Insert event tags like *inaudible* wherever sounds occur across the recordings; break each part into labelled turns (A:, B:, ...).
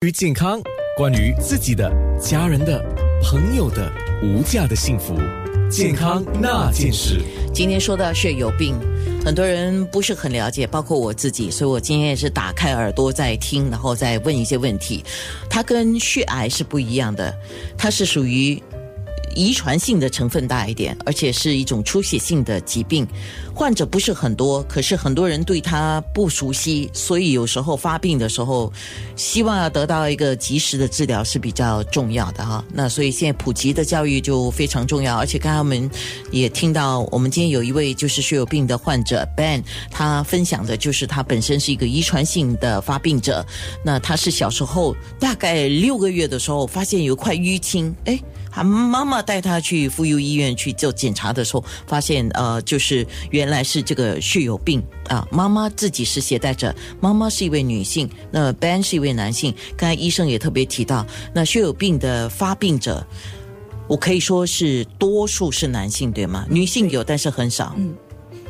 A: 关于健康，关于自己的、家人的、朋友的无价的幸福，健康那件事。
B: 今天说到是有病，很多人不是很了解，包括我自己，所以我今天也是打开耳朵在听，然后再问一些问题。它跟血癌是不一样的，它是属于。遗传性的成分大一点，而且是一种出血性的疾病，患者不是很多，可是很多人对它不熟悉，所以有时候发病的时候，希望要得到一个及时的治疗是比较重要的哈。那所以现在普及的教育就非常重要，而且刚才我们也听到，我们今天有一位就是血友病的患者 Ben，他分享的就是他本身是一个遗传性的发病者，那他是小时候大概六个月的时候发现有块淤青，哎。他妈妈带他去妇幼医院去做检查的时候，发现呃，就是原来是这个血友病啊。妈妈自己是携带者，妈妈是一位女性，那 Ben 是一位男性。刚才医生也特别提到，那血友病的发病者，我可以说是多数是男性，对吗？女性有，但是很少。嗯。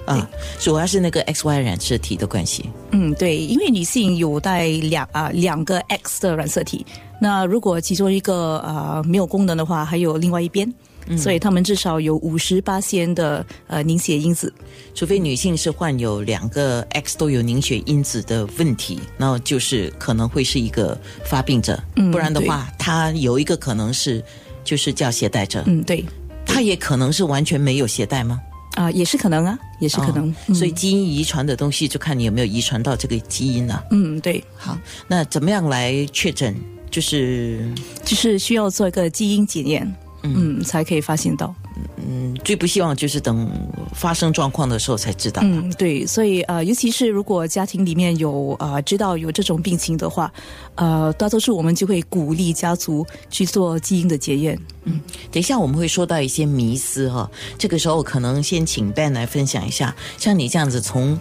B: 啊，主要是那个 X Y 染色体的关系。
C: 嗯，对，因为女性有带两啊两个 X 的染色体，那如果其中一个呃没有功能的话，还有另外一边，所以他们至少有五十八先的呃凝血因子。
B: 除非女性是患有两个 X 都有凝血因子的问题，那就是可能会是一个发病者。不然的话，她有一个可能是就是叫携带者。
C: 嗯，对，
B: 她也可能是完全没有携带吗？
C: 啊，也是可能啊，也是可能。
B: 所以基因遗传的东西，就看你有没有遗传到这个基因了。
C: 嗯，对。
B: 好，那怎么样来确诊？就是
C: 就是需要做一个基因检验，嗯，才可以发现到。
B: 嗯，最不希望就是等发生状况的时候才知道。
C: 嗯，对，所以呃，尤其是如果家庭里面有啊知道有这种病情的话，呃，大多数我们就会鼓励家族去做基因的检验。
B: 嗯，等一下我们会说到一些迷思哈，这个时候可能先请 Ben 来分享一下，像你这样子从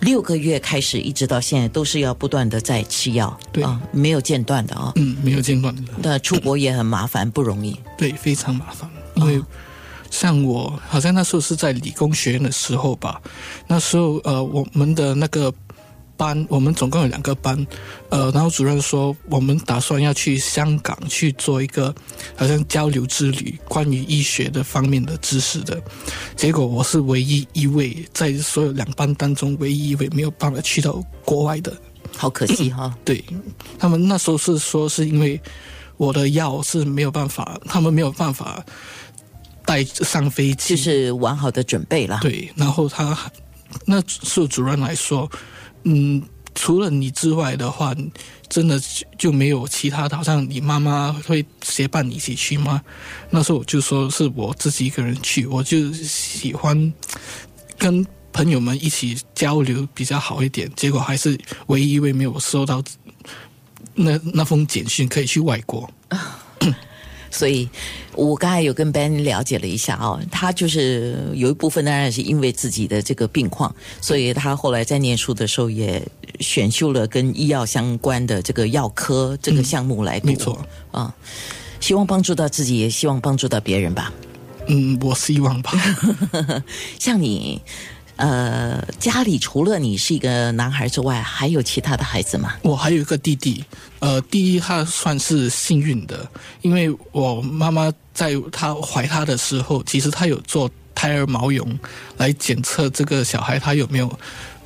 B: 六个月开始一直到现在都是要不断的在吃药，
D: 对。啊，
B: 没有间断的啊，
D: 嗯，没有间断的。
B: 那出国也很麻烦，不容易，
D: 对，非常麻烦，因为。像我好像那时候是在理工学院的时候吧，那时候呃我们的那个班，我们总共有两个班，呃，然后主任说我们打算要去香港去做一个好像交流之旅，关于医学的方面的知识的，结果我是唯一一位在所有两班当中唯一一位没有办法去到国外的，
B: 好可惜哈。
D: 对他们那时候是说是因为我的药是没有办法，他们没有办法。带上飞机
B: 就是完好的准备了。
D: 对，然后他那是主任来说，嗯，除了你之外的话，真的就没有其他的。好像你妈妈会协伴你一起去吗？那时候我就说是我自己一个人去，我就喜欢跟朋友们一起交流比较好一点。结果还是唯一一位没有收到那那封简讯，可以去外国。
B: 所以，我刚才有跟 Ben 了解了一下哦，他就是有一部分当然是因为自己的这个病况，所以他后来在念书的时候也选修了跟医药相关的这个药科这个项目来读。
D: 没错
B: 啊，希望帮助到自己，也希望帮助到别人吧。
D: 嗯，我希望吧。*laughs* *laughs*
B: 像你。呃，家里除了你是一个男孩之外，还有其他的孩子吗？
D: 我还有一个弟弟。呃，第一他算是幸运的，因为我妈妈在他怀他的时候，其实他有做胎儿毛绒来检测这个小孩他有没有。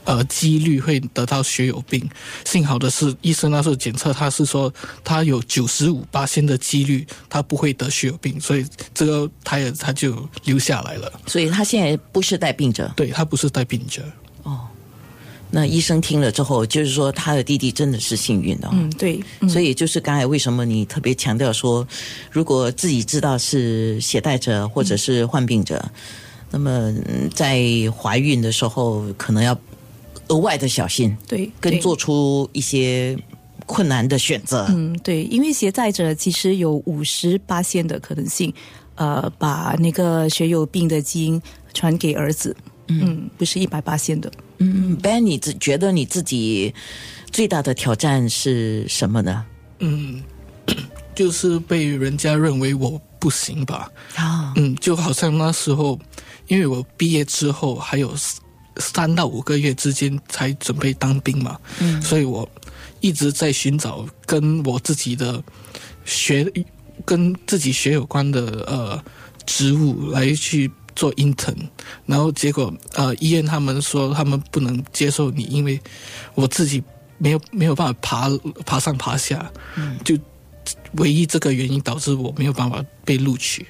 D: 呃，几率会得到血友病。幸好的是，医生那时候检测，他是说他有九十五八千的几率，他不会得血友病，所以这个他也他就留下来了。
B: 所以他现在不是带病者，
D: 对他不是带病者。
B: 哦，那医生听了之后，就是说他的弟弟真的是幸运的。
C: 嗯，对。
B: 所以就是刚才为什么你特别强调说，如果自己知道是携带者或者是患病者，那么在怀孕的时候可能要。额外的小心，
C: 对，
B: 跟做出一些困难的选择。
C: 嗯，对，因为携带者其实有五十八线的可能性，呃，把那个血友病的基因传给儿子。嗯，不是一百八线的。
B: 嗯，Ben，你自觉得你自己最大的挑战是什么呢？
D: 嗯，*clears throat* 就是被人家认为我不行吧。啊，嗯，就好像那时候，因为我毕业之后还有。三到五个月之间才准备当兵嘛，嗯，所以我一直在寻找跟我自己的学跟自己学有关的呃职务来去做 intern，然后结果呃医院他们说他们不能接受你，因为我自己没有没有办法爬爬上爬下，嗯，就唯一这个原因导致我没有办法被录取，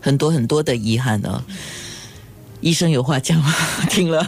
B: 很多很多的遗憾呢。医生有话讲吗？听了，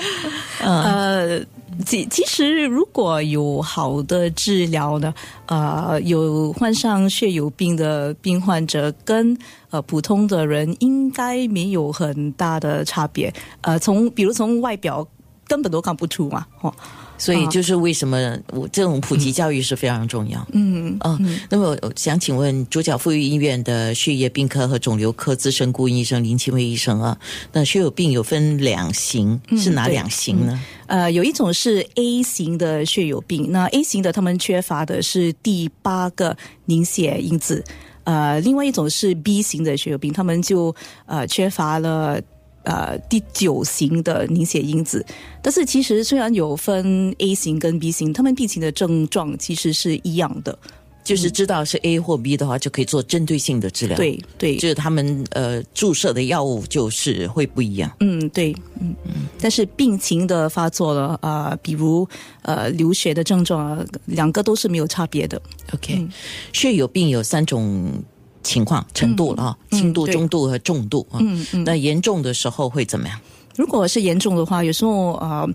B: *laughs*
C: 呃，其其实如果有好的治疗呢，呃，有患上血友病的病患者跟呃普通的人应该没有很大的差别。呃，从比如从外表根本都看不出嘛，哦。
B: 所以就是为什么我这种普及教育是非常重要。
C: 嗯
B: 哦，那么我想请问主角富裕医院的血液病科和肿瘤科资深顾问医生林清威医生啊，那血友病有分两型，是哪两型呢？
C: 呃，有一种是 A 型的血友病，那 A 型的他们缺乏的是第八个凝血因子，呃，另外一种是 B 型的血友病，他们就呃缺乏了。呃，第九型的凝血因子，但是其实虽然有分 A 型跟 B 型，他们病情的症状其实是一样的，
B: 就是知道是 A 或 B 的话，就可以做针对性的治疗。
C: 对对，
B: 就是他们呃注射的药物就是会不一样。
C: 嗯，对，嗯嗯，但是病情的发作了啊，比如呃流血的症状啊，两个都是没有差别的。
B: OK，血友病有三种。情况程度了啊，轻度、中度和重度啊。嗯嗯。那严重的时候会怎么样？
C: 如果是严重的话，有时候啊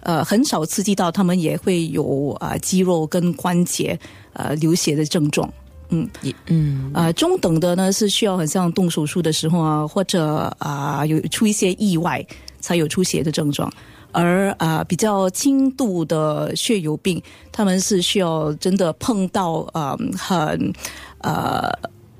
C: 呃很少刺激到他们，也会有啊肌肉跟关节呃流血的症状。嗯嗯啊中等的呢是需要很像动手术的时候啊，或者啊有出一些意外才有出血的症状。而啊比较轻度的血友病，他们是需要真的碰到啊很呃。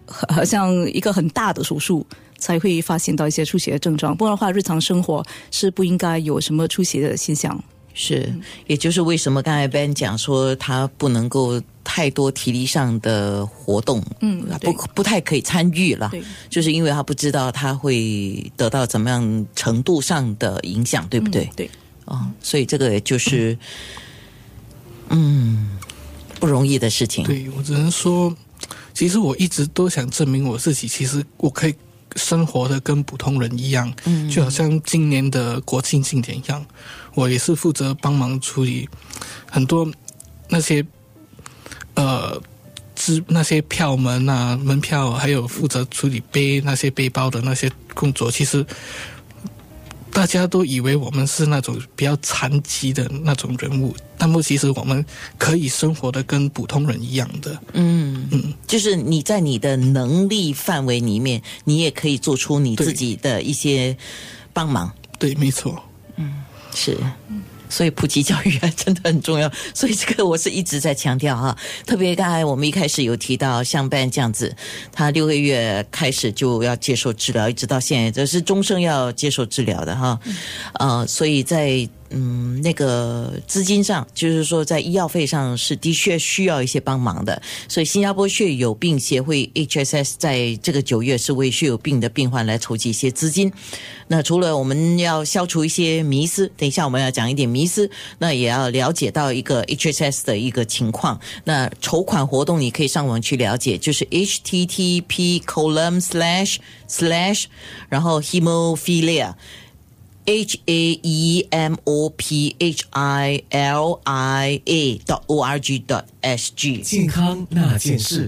C: 好像一个很大的手术才会发现到一些出血的症状，不然的话，日常生活是不应该有什么出血的现象。
B: 是，也就是为什么刚才 Ben 讲说他不能够太多体力上的活动，
C: 嗯，
B: 不不太可以参与了，就是因为他不知道他会得到怎么样程度上的影响，对不对？
C: 对，
B: 哦，所以这个就是，嗯，不容易的事情。
D: 对我只能说。其实我一直都想证明我自己，其实我可以生活的跟普通人一样，嗯，就好像今年的国庆庆典一样，我也是负责帮忙处理很多那些呃，支那些票门啊、门票，还有负责处理背那些背包的那些工作，其实。大家都以为我们是那种比较残疾的那种人物，但不，其实我们可以生活的跟普通人一样的。
B: 嗯嗯，就是你在你的能力范围里面，你也可以做出你自己的一些帮忙。
D: 对，没错。
B: 嗯，是。所以普及教育还真的很重要，所以这个我是一直在强调哈。特别刚才我们一开始有提到，像 Ben 这样子，他六个月开始就要接受治疗，一直到现在，这是终生要接受治疗的哈。呃，所以在。嗯，那个资金上，就是说在医药费上是的确需要一些帮忙的，所以新加坡血友病协会 HSS 在这个九月是为血友病的病患来筹集一些资金。那除了我们要消除一些迷思，等一下我们要讲一点迷思，那也要了解到一个 HSS 的一个情况。那筹款活动你可以上网去了解，就是 http column slash slash，然后 hemophilia。H A E M O P H I L I A dot O R G dot S G
A: 健康那件事。